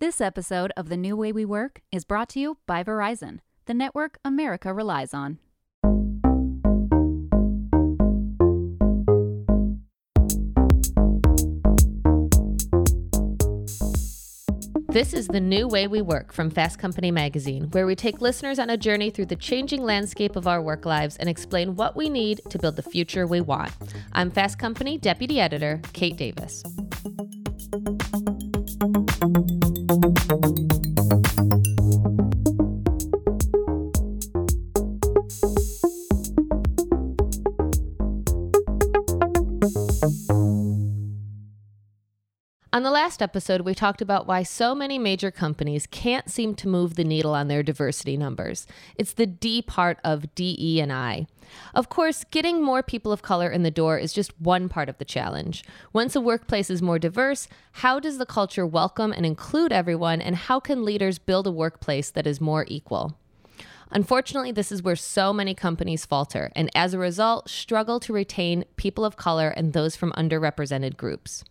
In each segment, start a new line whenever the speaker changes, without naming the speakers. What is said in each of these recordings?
This episode of The New Way We Work is brought to you by Verizon, the network America relies on.
This is the new way we work from Fast Company magazine, where we take listeners on a journey through the changing landscape of our work lives and explain what we need to build the future we want. I'm Fast Company deputy editor Kate Davis. Last episode, we talked about why so many major companies can't seem to move the needle on their diversity numbers. It's the D part of DE and I. Of course, getting more people of color in the door is just one part of the challenge. Once a workplace is more diverse, how does the culture welcome and include everyone, and how can leaders build a workplace that is more equal? Unfortunately, this is where so many companies falter, and as a result, struggle to retain people of color and those from underrepresented groups.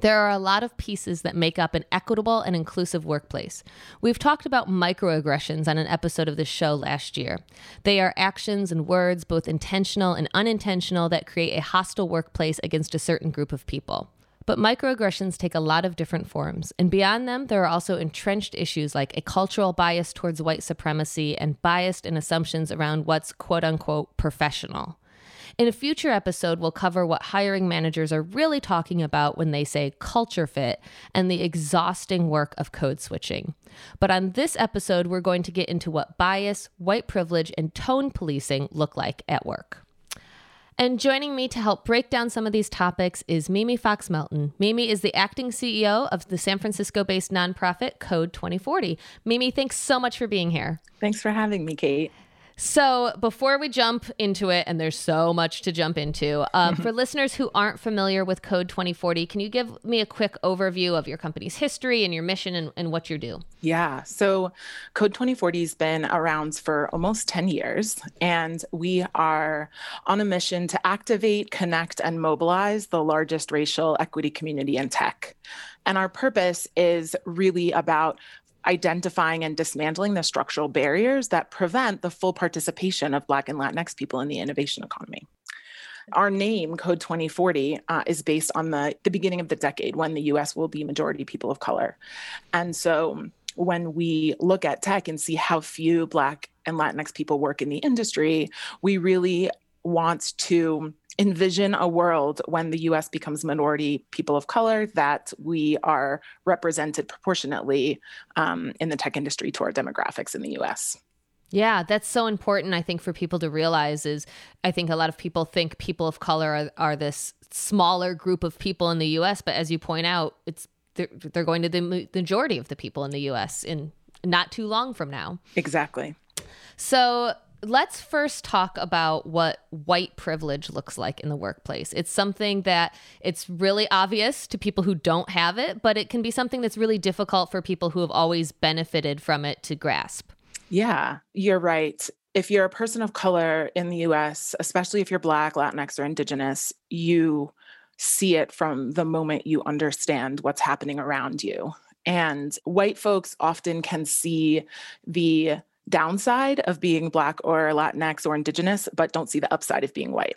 There are a lot of pieces that make up an equitable and inclusive workplace. We've talked about microaggressions on an episode of this show last year. They are actions and words, both intentional and unintentional, that create a hostile workplace against a certain group of people. But microaggressions take a lot of different forms, and beyond them, there are also entrenched issues like a cultural bias towards white supremacy and biased in assumptions around what's quote unquote professional. In a future episode, we'll cover what hiring managers are really talking about when they say culture fit and the exhausting work of code switching. But on this episode, we're going to get into what bias, white privilege, and tone policing look like at work. And joining me to help break down some of these topics is Mimi Fox Melton. Mimi is the acting CEO of the San Francisco based nonprofit Code 2040. Mimi, thanks so much for being here.
Thanks for having me, Kate.
So, before we jump into it, and there's so much to jump into, um, for listeners who aren't familiar with Code 2040, can you give me a quick overview of your company's history and your mission and, and what you do?
Yeah. So, Code 2040 has been around for almost 10 years, and we are on a mission to activate, connect, and mobilize the largest racial equity community in tech. And our purpose is really about identifying and dismantling the structural barriers that prevent the full participation of Black and Latinx people in the innovation economy. Our name, Code 2040, uh, is based on the, the beginning of the decade when the US will be majority people of color. And so when we look at tech and see how few Black and Latinx people work in the industry, we really want to envision a world when the US becomes minority people of color that we are represented proportionately um, in the tech industry to our demographics in the US.
Yeah, that's so important, I think, for people to realize is I think a lot of people think people of color are, are this smaller group of people in the US, but as you point out, it's they're, they're going to the majority of the people in the US in not too long from now.
Exactly.
So let's first talk about what white privilege looks like in the workplace. It's something that it's really obvious to people who don't have it, but it can be something that's really difficult for people who have always benefited from it to grasp.
Yeah, you're right. If you're a person of color in the US, especially if you're Black, Latinx, or Indigenous, you see it from the moment you understand what's happening around you. And white folks often can see the downside of being Black or Latinx or Indigenous, but don't see the upside of being white.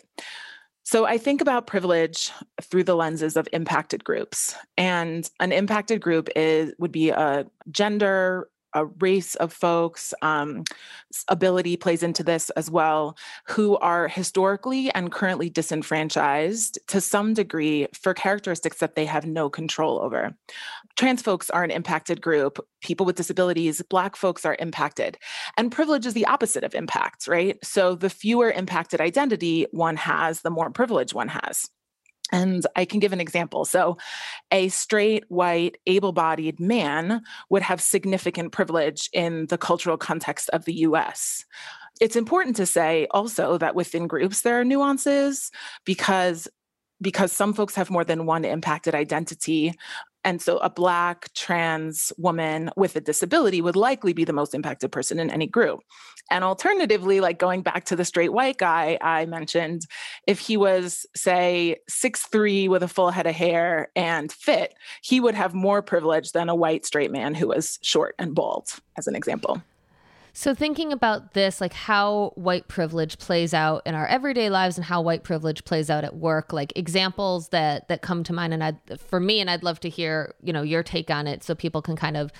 So I think about privilege through the lenses of impacted groups. And an impacted group is would be a gender, race of folks, um, ability plays into this as well, who are historically and currently disenfranchised to some degree for characteristics that they have no control over. Trans folks are an impacted group, people with disabilities, Black folks are impacted. And privilege is the opposite of impact, right? So the fewer impacted identity one has, the more privilege one has. And I can give an example. So, a straight, white, able bodied man would have significant privilege in the cultural context of the US. It's important to say also that within groups there are nuances because because some folks have more than one impacted identity And so a Black trans woman with a disability would likely be the most impacted person in any group. And alternatively, like going back to the straight white guy I mentioned, if he was, say, six three with a full head of hair and fit, he would have more privilege than a white straight man who was short and bald, as an example.
So thinking about this, like how white privilege plays out in our everyday lives and how white privilege plays out at work, like examples that that come to mind and I for me and I'd love to hear, you know, your take on it so people can kind of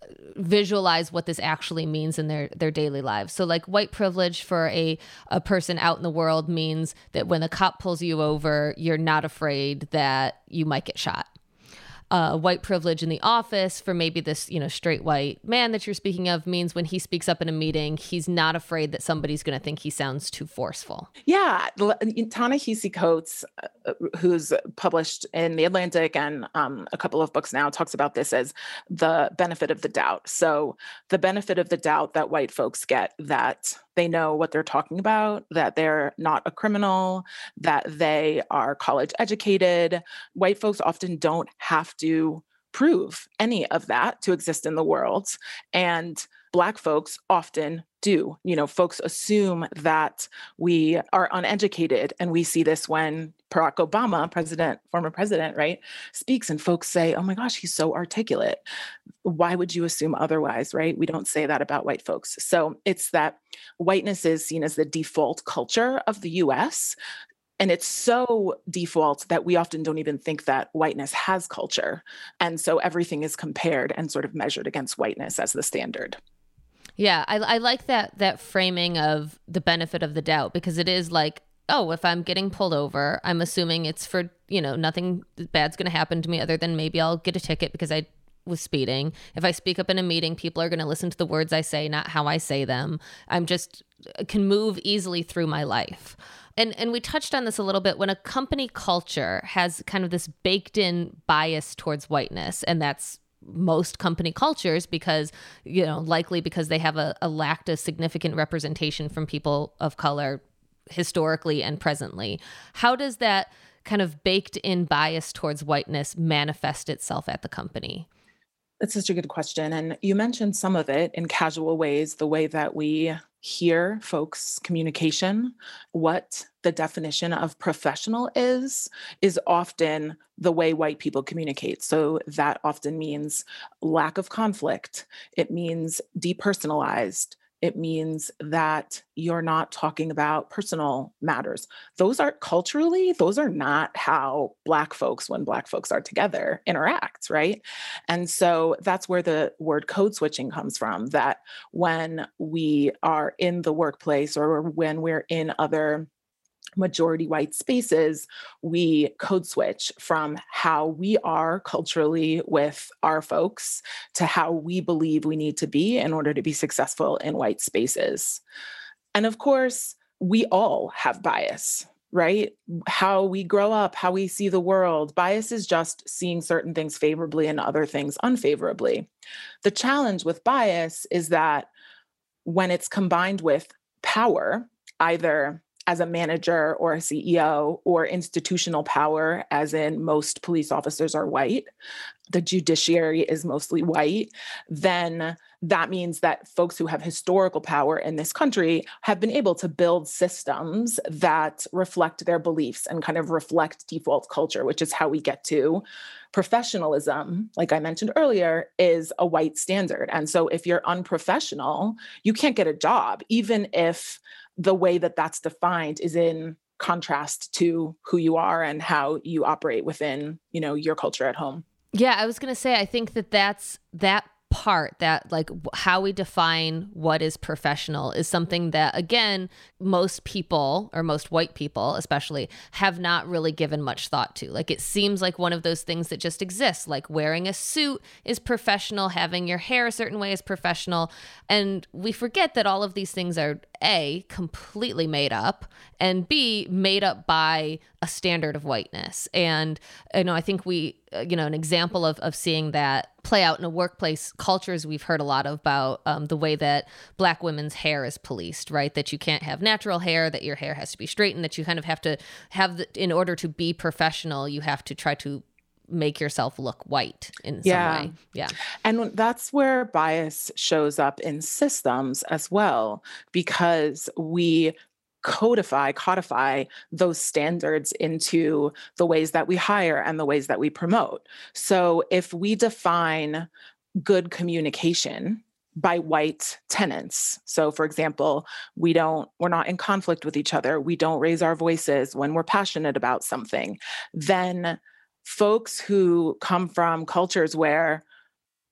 uh, visualize what this actually means in their their daily lives. So like white privilege for a a person out in the world means that when the cop pulls you over, you're not afraid that you might get shot uh, white privilege in the office for maybe this you know straight white man that you're speaking of means when he speaks up in a meeting he's not afraid that somebody's going to think he sounds too forceful
yeah ta-nehisi coates uh, who's published in the atlantic and um, a couple of books now talks about this as the benefit of the doubt so the benefit of the doubt that white folks get that they know what they're talking about, that they're not a criminal, that they are college educated. White folks often don't have to prove any of that to exist in the world. And Black folks often do. You know, folks assume that we are uneducated. And we see this when Barack Obama, president, former president, right, speaks and folks say, oh my gosh, he's so articulate. Why would you assume otherwise, right? We don't say that about white folks. So it's that whiteness is seen as the default culture of the US. And it's so default that we often don't even think that whiteness has culture. And so everything is compared and sort of measured against whiteness as the standard.
Yeah, I, I like that that framing of the benefit of the doubt because it is like, oh, if I'm getting pulled over, I'm assuming it's for you know nothing bad's going to happen to me other than maybe I'll get a ticket because I was speeding. If I speak up in a meeting, people are going to listen to the words I say, not how I say them. I'm just uh, can move easily through my life. And and we touched on this a little bit when a company culture has kind of this baked in bias towards whiteness and that's most company cultures because you know likely because they have a, a a significant representation from people of color historically and presently how does that kind of baked in bias towards whiteness manifest itself at the company
that's such a good question and you mentioned some of it in casual ways the way that we hear folks communication. What the definition of professional is is often the way white people communicate. So that often means lack of conflict. It means depersonalized it means that you're not talking about personal matters. Those are culturally, those are not how Black folks, when Black folks are together, interact, right? And so that's where the word code switching comes from that when we are in the workplace or when we're in other majority white spaces, we code switch from how we are culturally with our folks to how we believe we need to be in order to be successful in white spaces. And of course, we all have bias, right? How we grow up, how we see the world. Bias is just seeing certain things favorably and other things unfavorably. The challenge with bias is that when it's combined with power, either as a manager or a CEO or institutional power, as in most police officers are white, the judiciary is mostly white, then that means that folks who have historical power in this country have been able to build systems that reflect their beliefs and kind of reflect default culture, which is how we get to professionalism, like I mentioned earlier, is a white standard. And so if you're unprofessional, you can't get a job, even if the way that that's defined is in contrast to who you are and how you operate within you know your culture at home.
Yeah i was going to say i think that that's that part that like how we define what is professional is something that again most people or most white people especially have not really given much thought to. Like it seems like one of those things that just exists like wearing a suit is professional having your hair a certain way is professional and we forget that all of these things are a, completely made up, and B, made up by a standard of whiteness. And, you know, I think we, uh, you know, an example of, of seeing that play out in a workplace cultures we've heard a lot about um, the way that black women's hair is policed, right? That you can't have natural hair, that your hair has to be straightened, that you kind of have to have, the, in order to be professional, you have to try to make yourself look white in
Yeah.
some way. Yeah.
And that's where bias shows up in systems as well, because we codify, codify those standards into the ways that we hire and the ways that we promote. So if we define good communication by white tenants. So for example, we don't we're not in conflict with each other. We don't raise our voices when we're passionate about something. Then folks who come from cultures where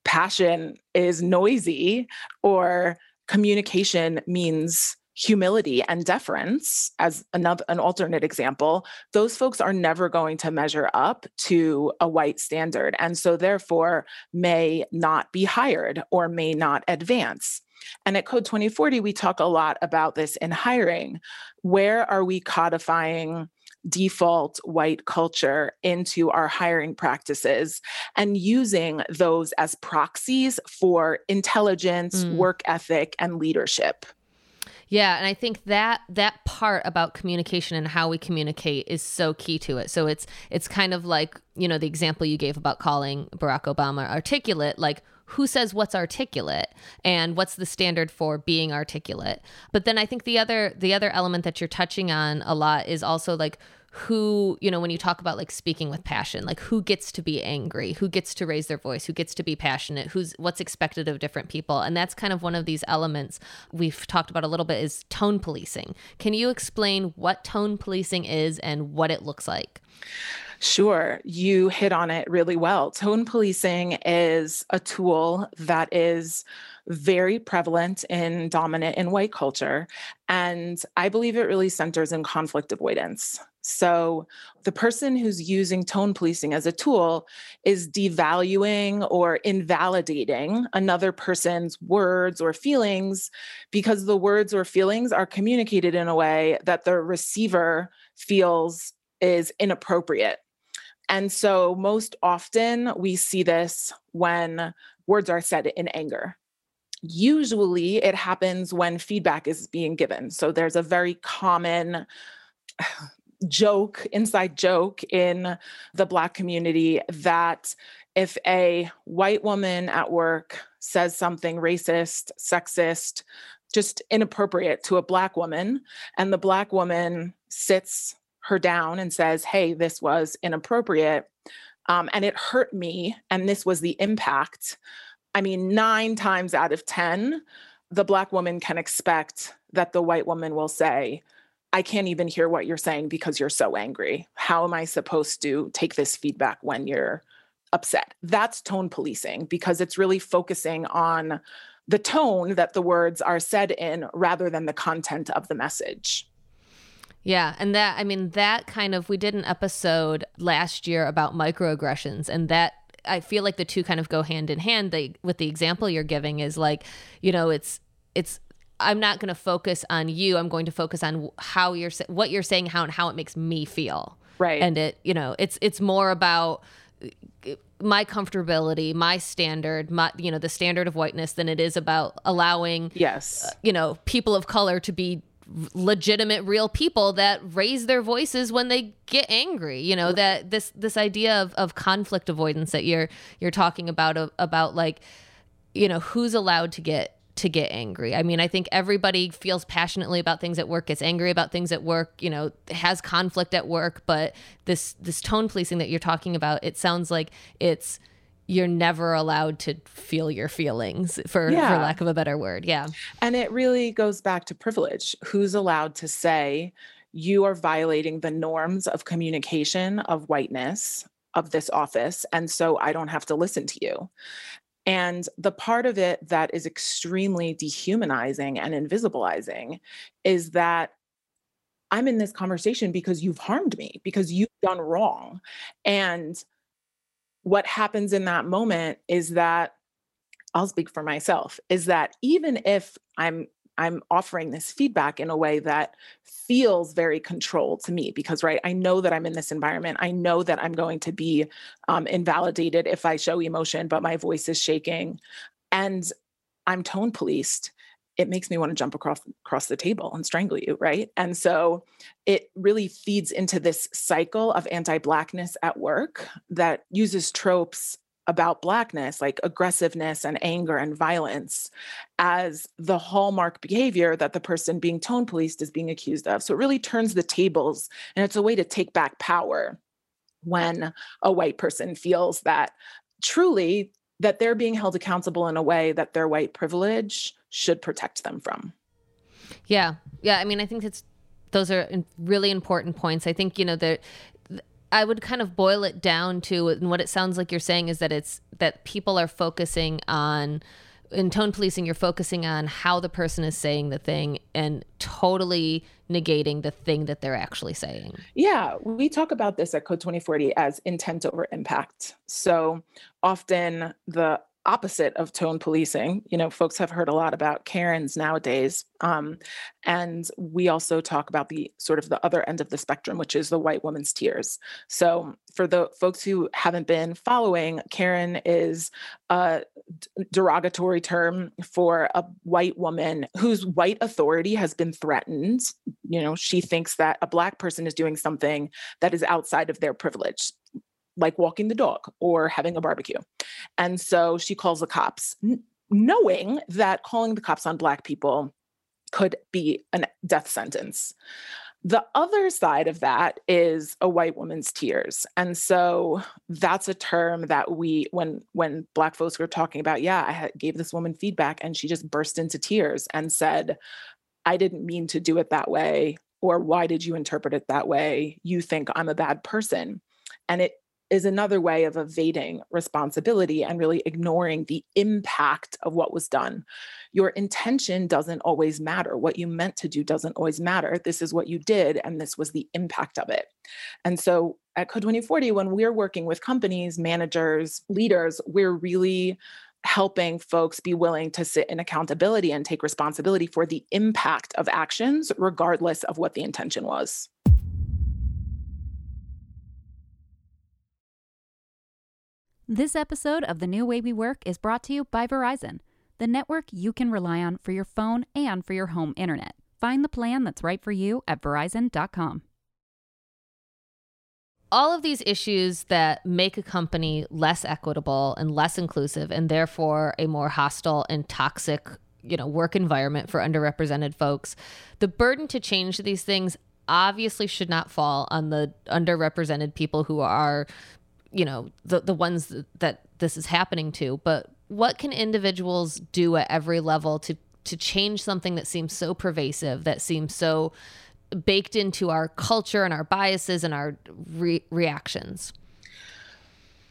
passion is noisy or communication means humility and deference as another an alternate example those folks are never going to measure up to a white standard and so therefore may not be hired or may not advance. And at code 2040 we talk a lot about this in hiring. Where are we codifying default white culture into our hiring practices and using those as proxies for intelligence,
Mm.
work ethic, and leadership.
Yeah, and I think that that part about communication and how we communicate is so key to it. So it's it's kind of like, you know, the example you gave about calling Barack Obama articulate, like who says what's articulate and what's the standard for being articulate. But then I think the other the other element that you're touching on a lot is also like who you know when you talk about like speaking with passion like who gets to be angry who gets to raise their voice who gets to be passionate who's what's expected of different people and that's kind of one of these elements we've talked about a little bit is tone policing can you explain what tone policing is and what it looks like
Sure, you hit on it really well. Tone policing is a tool that is very prevalent in dominant and white culture. And I believe it really centers in conflict avoidance. So the person who's using tone policing as a tool is devaluing or invalidating another person's words or feelings because the words or feelings are communicated in a way that the receiver feels is inappropriate. And so, most often, we see this when words are said in anger. Usually, it happens when feedback is being given. So, there's a very common joke, inside joke in the Black community that if a white woman at work says something racist, sexist, just inappropriate to a Black woman, and the Black woman sits her down and says, Hey, this was inappropriate. Um, and it hurt me. And this was the impact. I mean, nine times out of 10, the Black woman can expect that the white woman will say, I can't even hear what you're saying because you're so angry. How am I supposed to take this feedback when you're upset? That's tone policing because it's really focusing on the tone that the words are said in rather than the content of the message.
Yeah, and that I mean that kind of we did an episode last year about microaggressions and that I feel like the two kind of go hand in hand. They with the example you're giving is like, you know, it's it's I'm not going to focus on you. I'm going to focus on how you're what you're saying how and how it makes me feel.
Right.
And it, you know, it's it's more about uh, my comfortability, my standard, my you know, the standard of whiteness than it is about allowing
yes.
you know, people of color to be legitimate real people that raise their voices when they get angry you know that this this idea of, of conflict avoidance that you're you're talking about about like you know who's allowed to get to get angry i mean i think everybody feels passionately about things at work gets angry about things at work you know has conflict at work but this this tone policing that you're talking about it sounds like it's you're never allowed to feel your feelings for, for lack of a better word yeah
And it really goes back to privilege. Who's allowed to say you are violating the norms of communication of whiteness of this office? And so I don't have to listen to you. And the part of it that is extremely dehumanizing and invisibilizing is that I'm in this conversation because you've harmed me, because you've done wrong. And what happens in that moment is that I'll speak for myself is that even if I'm I'm offering this feedback in a way that feels very controlled to me because right I know that I'm in this environment. I know that I'm going to be um, invalidated if I show emotion but my voice is shaking and I'm tone policed. It makes me want to jump across across the table and strangle you right? And so it really feeds into this cycle of anti-blackness at work that uses tropes about blackness like aggressiveness and anger and violence as the hallmark behavior that the person being tone policed is being accused of so it really turns the tables and it's a way to take back power when a white person feels that truly that they're being held accountable in a way that their white privilege should protect them from.
Yeah. Yeah, I mean I think it's those are really important points. I think, you know, that I would kind of boil it down to and what it sounds like you're saying is that it's that people are focusing on in tone policing, you're focusing on how the person is saying the thing and totally negating the thing that they're actually saying.
Yeah, we talk about this at Code 2040 as intent over impact. So often the opposite of tone policing. You know, folks have heard a lot about Karens nowadays. Um, and we also talk about the sort of the other end of the spectrum, which is the white woman's tears. So for the folks who haven't been following, Karen is a derogatory term for a white woman whose white authority has been threatened. You know, she thinks that a black person is doing something that is outside of their privilege like walking the dog or having a barbecue. And so she calls the cops, n- knowing that calling the cops on Black people could be a death sentence. The other side of that is a white woman's tears. And so that's a term that we when when black folks were talking about, yeah, I gave this woman feedback and she just burst into tears and said, I didn't mean to do it that way or why did you interpret it that way? You think I'm a bad person. And it is another way of evading responsibility and really ignoring the impact of what was done. Your intention doesn't always matter. What you meant to do doesn't always matter. This is what you did, and this was the impact of it. And so at Code 2040, when we're working with companies, managers, leaders, we're really helping folks be willing to sit in accountability and take responsibility for the impact of actions, regardless of what the intention was.
This episode of The New Way We Work is brought to you by Verizon, the network you can rely on for your phone and for your home internet. Find the plan that's right for you at verizon.com.
All of these issues that make a company less equitable and less inclusive and therefore a more hostile and toxic, you know, work environment for underrepresented folks. The burden to change these things obviously should not fall on the underrepresented people who are you know the the ones that this is happening to but what can individuals do at every level to to change something that seems so pervasive that seems so baked into our culture and our biases and our re- reactions?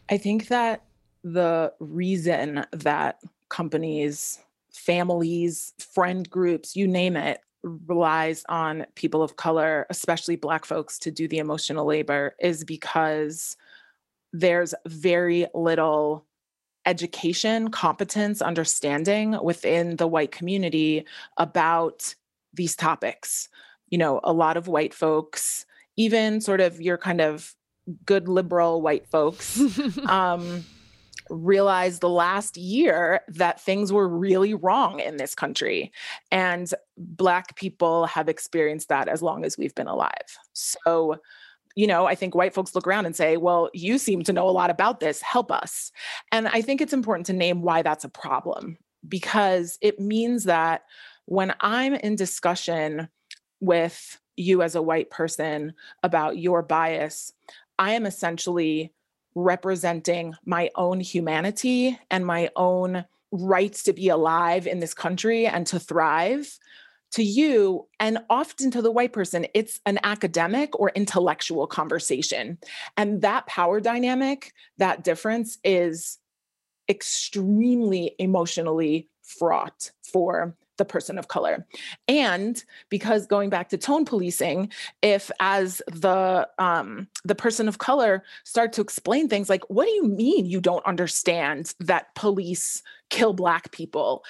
I think that the reason that companies families friend groups you name it relies on people of color especially black folks to do the emotional labor is because there's very little education, competence, understanding within the white community about these topics. You know, a lot of white folks, even sort of your kind of good liberal white folks, um, realized the last year that things were really wrong in this country. And Black people have experienced that as long as we've been alive. So, you know, I think white folks look around and say, well, you seem to know a lot about this, help us. And I think it's important to name why that's a problem because it means that when I'm in discussion with you as a white person about your bias, I am essentially representing my own humanity and my own rights to be alive in this country and to thrive to you and often to the white person it's an academic or intellectual conversation. And that power dynamic that difference is extremely emotionally fraught for the person of color. And because going back to tone policing if as the um, the person of color start to explain things like what do you mean you don't understand that police kill black people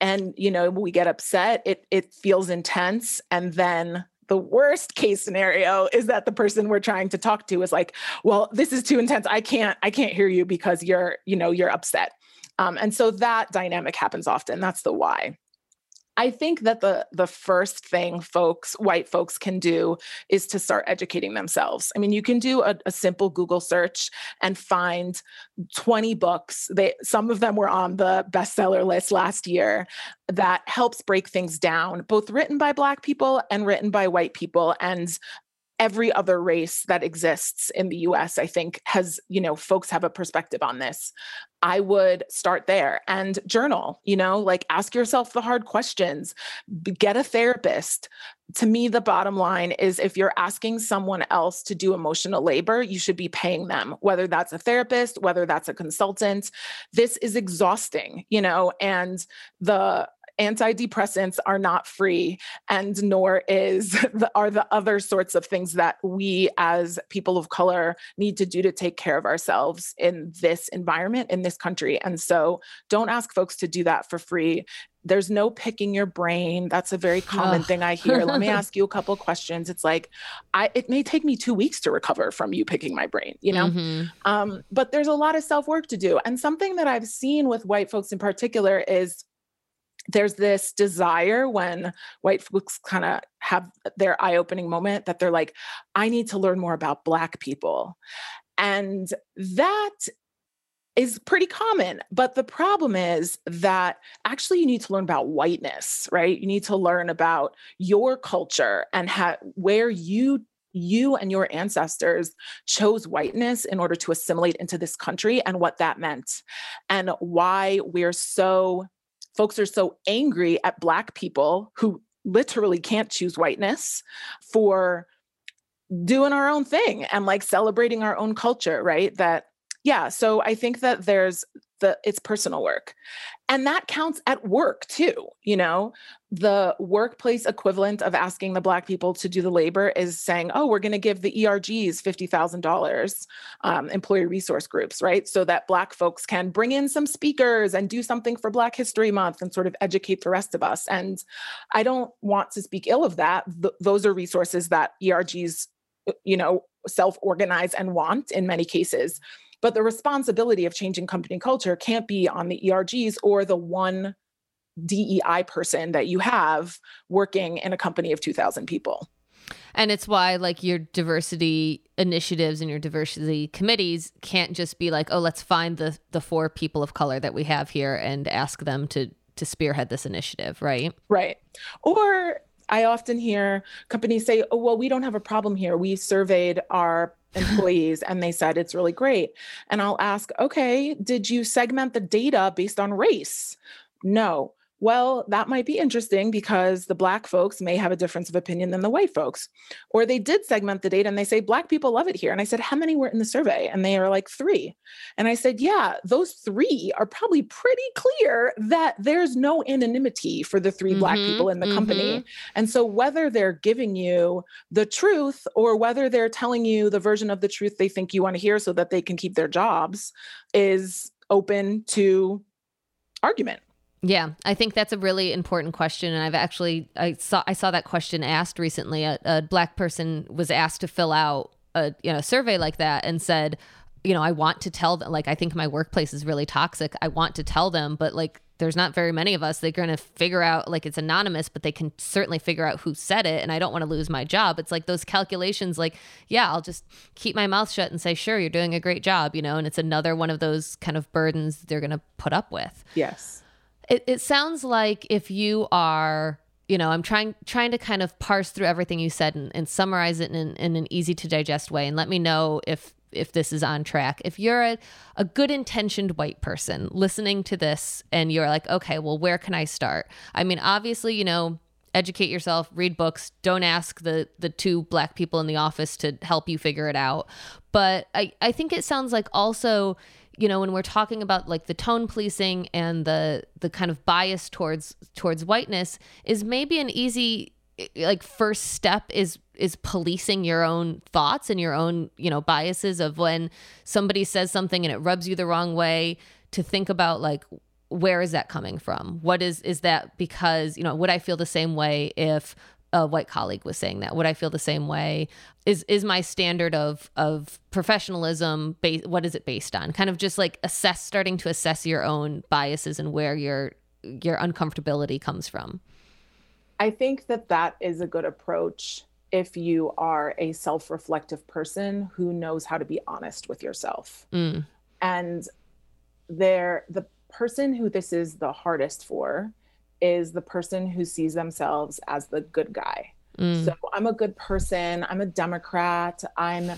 and you know we get upset it it feels intense and then the worst case scenario is that the person we're trying to talk to is like well this is too intense i can't i can't hear you because you're you know you're upset. Um, and so that dynamic happens often that's the why I think that the the first thing folks, white folks can do is to start educating themselves. I mean, you can do a, a, simple Google search and find 20 books. They some of them were on the bestseller list last year that helps break things down, both written by black people and written by white people. And every other race that exists in the US, I think, has, you know, folks have a perspective on this. I would start there and journal, you know, like ask yourself the hard questions, get a therapist. To me, the bottom line is if you're asking someone else to do emotional labor, you should be paying them, whether that's a therapist, whether that's a consultant. This is exhausting, you know, and the antidepressants are not free and nor is the, are the other sorts of things that we as people of color need to do to take care of ourselves in this environment in this country. And so don't ask folks to do that for free. There's no picking your brain. That's a very common thing i hear. Let me ask you a couple questions. It's like i it may take me two weeks to recover from you picking my brain you know? Mm-hmm. um, but there's a lot of self work to do. And something that i've seen with white folks in particular is there's this desire when white folks kind of have their eye opening moment that they're like, I need to learn more about Black people. And that is pretty common. But the problem is that actually you need to learn about whiteness, right? You need to learn about your culture and ha- where you you and your ancestors chose whiteness in order to assimilate into this country and what that meant and why we're so folks are so angry at Black people who literally can't choose whiteness for doing our own thing and like celebrating our own culture, right? That, yeah. So I think that there's the, it's personal work. And that counts at work too. You know, the workplace equivalent of asking the Black people to do the labor is saying, oh, we're going to give the ERGs $50,000, um, employee resource groups, right? So that Black folks can bring in some speakers and do something for Black History Month and sort of educate the rest of us. And I don't want to speak ill of that. Th- those are resources that ERGs, you know, self organize and want in many cases. But the responsibility of changing company culture can't be on the ERGs or the one DEI person that you have working in a company of 2,000 people.
And it's why, like, your diversity initiatives and your diversity committees can't just be like, oh, let's find the the four people of color that we have here and ask them to to spearhead this initiative, right?
Right. Or I often hear companies say, oh, well, we don't have a problem here. We surveyed our employees and they said it's really great. And I'll ask, okay, did you segment the data based on race? No. Well, that might be interesting because the Black folks may have a difference of opinion than the white folks. Or they did segment the data and they say, Black people love it here. And I said, How many were in the survey? And they are like, Three. And I said, Yeah, those three are probably pretty clear that there's no anonymity for the 3 mm-hmm, Black people in the mm-hmm. company. And so, whether they're giving you the truth or whether they're telling you the version of the truth they think you want to hear so that they can keep their jobs is open to argument.
Yeah, I think that's a really important question, and I've actually I saw I saw that question asked recently. A, a black person was asked to fill out a you know survey like that and said, you know, I want to tell them like I think my workplace is really toxic. I want to tell them, but like there's not very many of us. They're going to figure out like it's anonymous, but they can certainly figure out who said it. And I don't want to lose my job. It's like those calculations, like, yeah, I'll just keep my mouth shut and say, sure, you're doing a great job, you know, and it's another one of those kind of burdens they're going to put up with.
Yes.
It, it sounds like if you are you know i'm trying trying to kind of parse through everything you said and, and summarize it in, in an easy to digest way. And let me know if if this is on track. If you're a, a good intentioned white person listening to this and you're like okay well where can i start? I mean obviously you know educate yourself read books don't ask the the two black people in the office to help you figure it out. But i i think it sounds like also you know when we're talking about like the tone policing and the the kind of bias towards towards whiteness is maybe an easy like first step is is policing your own thoughts and your own you know biases of when somebody says something and it rubs you the wrong way to think about like where is that coming from? What is is that because you know would i feel the same way if a white colleague was saying that. Would I feel the same way? Is is my standard of of professionalism based? What is it based on? Kind of just like assess, starting to assess your own biases and where your your uncomfortability comes from.
I think that that is a good approach if you are a self reflective person who knows how to be honest with yourself. Mm. And there, the person who this is the hardest for is the person who sees themselves as the good guy. Mm. So I'm a good person, I'm a Democrat, I'm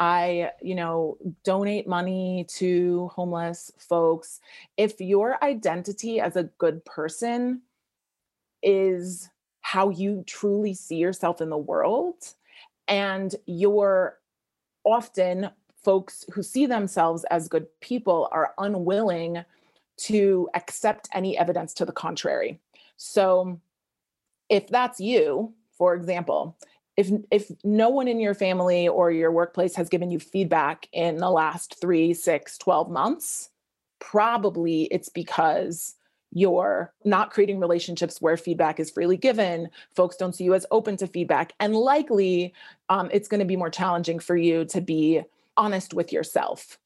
I, you know, donate money to homeless folks. If your identity as a good person is how you truly see yourself in the world, and you're often folks who see themselves as good people are unwilling to accept any evidence to the contrary. So, if that's you, for example, if if no one in your family or your workplace has given you feedback in the last three six 12 months probably it's because you're not creating relationships where feedback is freely given folks don't see you as open to feedback and likely um, it's going to be more challenging for you to be honest with yourself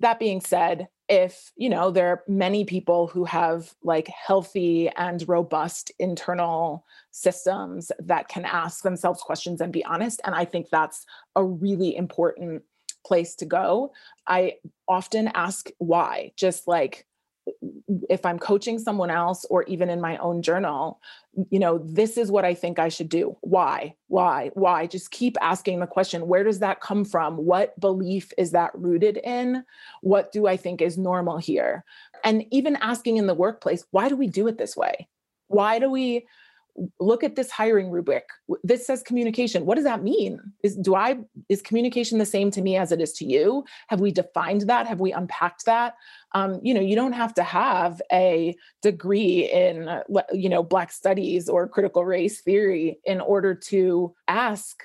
that being said if you know there are many people who have like healthy and robust internal systems that can ask themselves questions and be honest and i think that's a really important place to go i often ask why just like if I'm coaching someone else or even in my own journal, you know, this is what I think I should do. Why? Why? Why? Just keep asking the question where does that come from? What belief is that rooted in? What do I think is normal here? And even asking in the workplace, why do we do it this way? Why do we look at this hiring rubric. This says communication. What does that mean? Is do i is communication the same to me as it is to you? Have we defined that? Have we unpacked that? Um, you know you don't have to have a degree in you know black studies or critical race theory in order to ask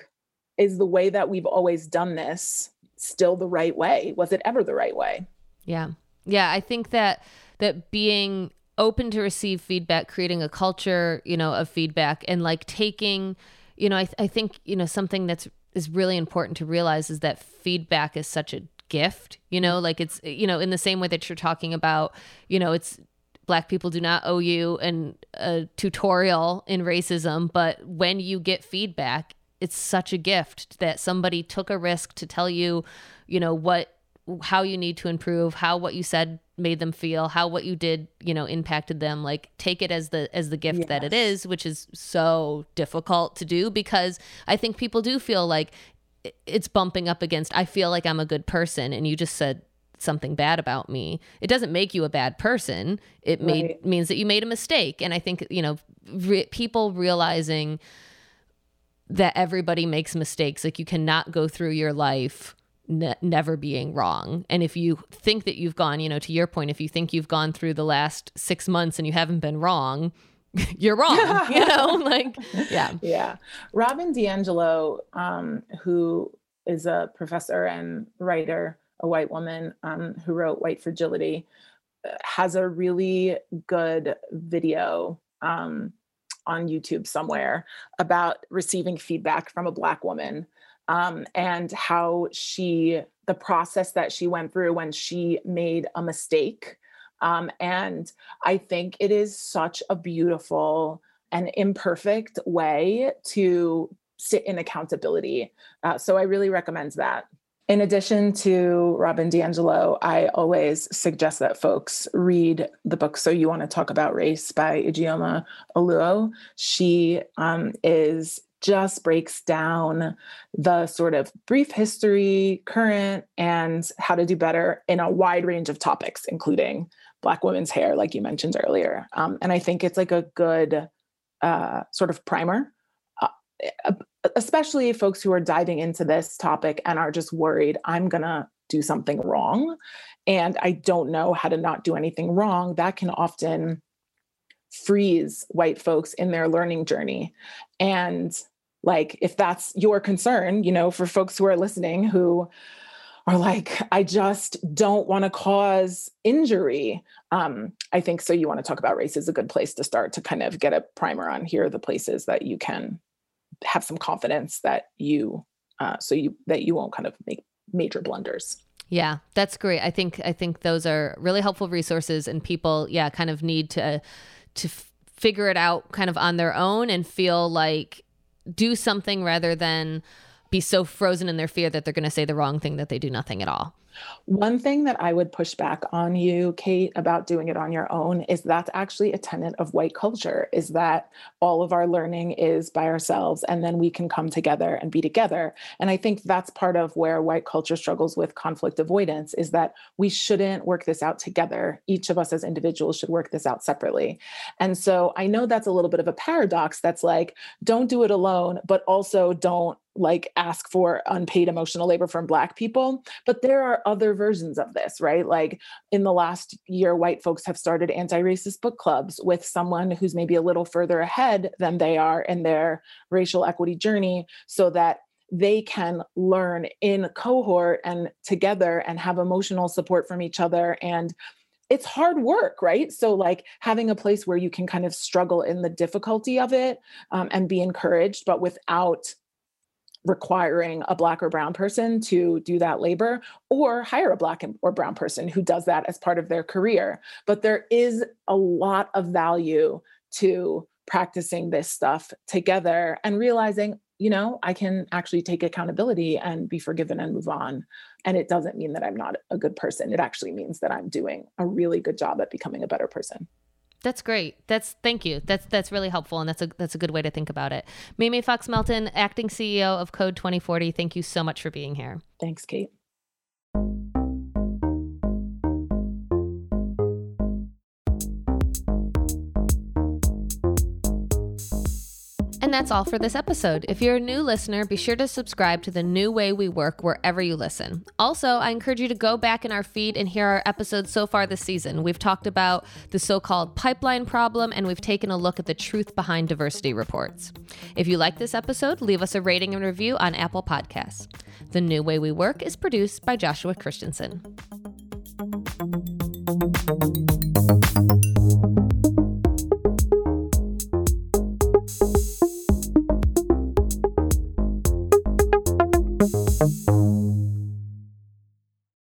is the way that we've always done this still the right way? Was it ever the right way?
Yeah. Yeah i think that that being open to receive feedback, creating a culture, you know, of feedback and like taking, you know, I, th- I think, you know, something that's is really important to realize is that feedback is such a gift, you know, like it's, you know, in the same way that you're talking about, you know, it's black people do not owe you an, a tutorial in racism, but when you get feedback, it's such a gift that somebody took a risk to tell you, you know, what how you need to improve, how what you said made them feel, how what you did, you know, impacted them. Like take it as the as the gift yes. that it is, which is so difficult to do because I think people do feel like it's bumping up against I feel like I'm a good person and you just said something bad about me. It doesn't make you a bad person. It right. made means that you made a mistake and I think, you know, re- people realizing that everybody makes mistakes. Like you cannot go through your life ne- never being wrong. And if you think that you've gone, you know, to your point, if you think you've gone through the last six months and you haven't been wrong, you're wrong. you know, like, yeah.
Yeah. Robin DiAngelo, um, who is a professor and writer, a white woman um, who wrote White Fragility, uh, has a really good video um, on YouTube somewhere about receiving feedback from a Black woman um, and how she, the process that she went through when she made a mistake. Um, and I think it is such a beautiful and imperfect way to sit in accountability. Uh, so I really recommend that. In addition to Robin DiAngelo, I always suggest that folks read the book So You Want to Talk About Race by Ijeoma Oluo. She um, is just breaks down the sort of brief history, current, and how to do better in a wide range of topics, including Black women's hair, like you mentioned earlier. Um, and I think it's like a good uh, sort of primer, uh, especially folks who are diving into this topic and are just worried, I'm going to do something wrong. And I don't know how to not do anything wrong. That can often freeze white folks in their learning journey. And like if that's your concern you know for folks who are listening who are like i just don't want to cause injury um, i think so you want to talk about race is a good place to start to kind of get a primer on here are the places that you can have some confidence that you uh, so you that you won't kind of make major blunders
yeah that's great i think i think those are really helpful resources and people yeah kind of need to to figure it out kind of on their own and feel like do something rather than be so frozen in their fear that they're going to say the wrong thing that they do nothing at all.
One thing that I would push back on you, Kate, about doing it on your own is that's actually a tenet of white culture is that all of our learning is by ourselves and then we can come together and be together. And I think that's part of where white culture struggles with conflict avoidance is that we shouldn't work this out together. Each of us as individuals should work this out separately. And so I know that's a little bit of a paradox that's like, don't do it alone, but also don't like ask for unpaid emotional labor from black people but there are other versions of this right like in the last year white folks have started anti-racist book clubs with someone who's maybe a little further ahead than they are in their racial equity journey so that they can learn in cohort and together and have emotional support from each other and it's hard work, right? So, like having a place where you can kind of struggle in the difficulty of it um, and be encouraged, but without requiring a black or brown person to do that labor or hire a black or brown person who does that as part of their career. But there is a lot of value to practicing this stuff together and realizing you know i can actually take accountability and be forgiven and move on. And it doesn't mean that i'm not a good person. It actually means that i'm doing a really good job at becoming a better person
that's great. That's thank you. That's that's really helpful, and that's a that's a good way to think about it. Mimi Fox Melton, acting CEO of Code 2040. Thank you so much for being here.
Thanks, Kate.
And that's all for this episode. If you're a new listener, be sure to subscribe to The New Way We Work wherever you listen. Also, I encourage you to go back in our feed and hear our episodes so far this season. We've talked about the so called pipeline problem, and we've taken a look at the truth behind diversity reports. If you like this episode, leave us a rating and review on Apple Podcasts. The New Way We Work is produced by Joshua Christensen.